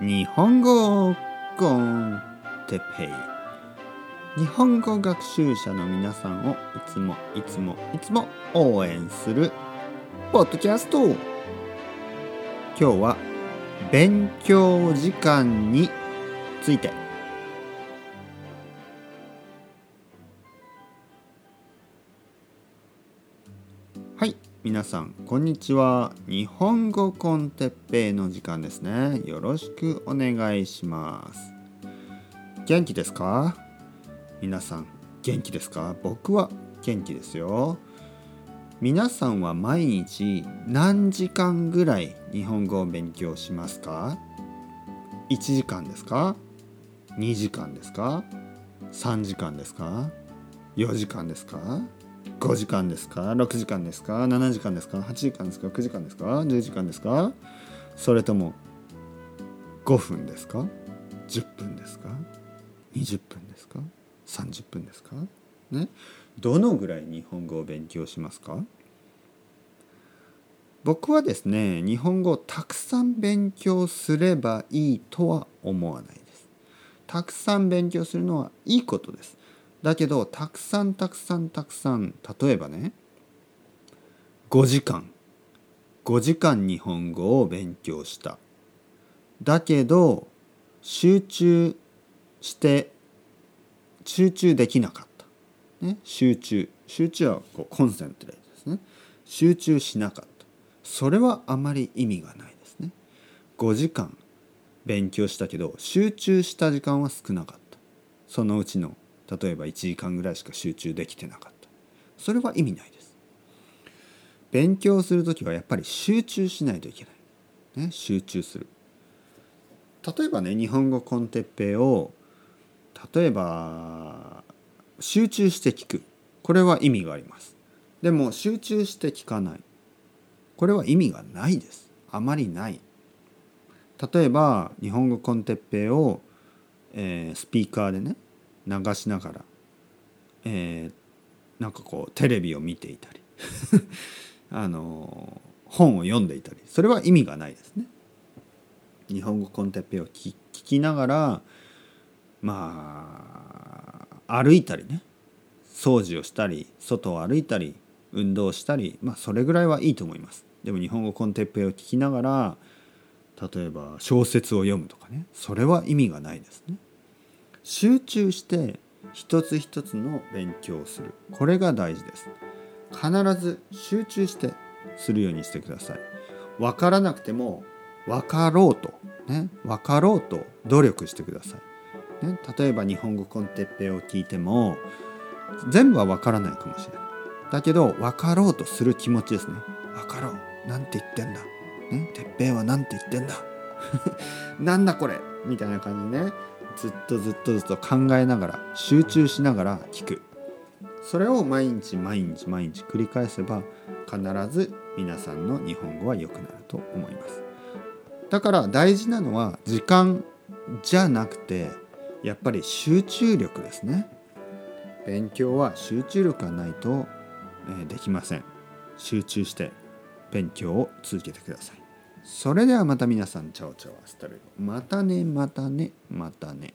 日本語コンテペイ。日本語学習者の皆さんをいつもいつもいつも応援するポッドキャスト。今日は勉強時間について。皆さんこんにちは。日本語コンテッペイの時間ですね。よろしくお願いします。元気ですか？皆さん元気ですか？僕は元気ですよ。皆さんは毎日何時間ぐらい日本語を勉強しますか？1時間ですか？2時間ですか？3時間ですか？4時間ですか？5時間ですか？6時間ですか？7時間ですか？8時間ですか？9時間ですか？10時間ですか？それとも5分ですか？10分ですか？20分ですか？30分ですか？ね？どのぐらい日本語を勉強しますか？僕はですね日本語をたくさん勉強すればいいとは思わないです。たくさん勉強するのはいいことです。だけどたくさんたくさんたくさん例えばね5時間。5時間日本語を勉強した。だけど集中して集中できなかった、ね、集中。集中はこうコンセントレートですね。集中しなかった。それはあまり意味がないですね。5時間勉強したけど集中した時間は少なかった。そのうちの例えば1時間ぐらいしか集中できてなかった。それは意味ないです。勉強する時はやっぱり集中しないといけない、ね、集中する。例えばね日本語コンテッペイを例えば集中して聞く。これは意味があります。でも集中して聞かない。これは意味がないです。あまりない。例えば日本語コンテッペイを、えー、スピーカーでね流しながら、えー、なんかこうテレビを見ていたり あの本を読んでいたりそれは意味がないですね。日本語コンテッペイを聞きながらまあ歩いたりね掃除をしたり外を歩いたり運動したりまあそれぐらいはいいと思います。でも日本語コンテッペイを聞きながら例えば小説を読むとかねそれは意味がないですね。集中して一つ一つの勉強をする。これが大事です。必ず集中してするようにしてください。分からなくても分かろうと。ね。分かろうと努力してください、ね、例えば日本語コンテッペを聞いても全部は分からないかもしれない。だけど分かろうとする気持ちですね。分かろう。なんて言ってんだ。ね。てっぺいはなんて言ってんだ。なんだこれ。みたいな感じね。ずっとずっとずっと考えながら集中しながら聞く。それを毎日毎日毎日繰り返せば必ず皆さんの日本語は良くなると思います。だから大事なのは時間じゃなくてやっぱり集中力ですね。勉強は集中力がないとできません。集中して勉強を続けてください。それではまた皆さん、チャオチャオアスタルまたね、またね、またね。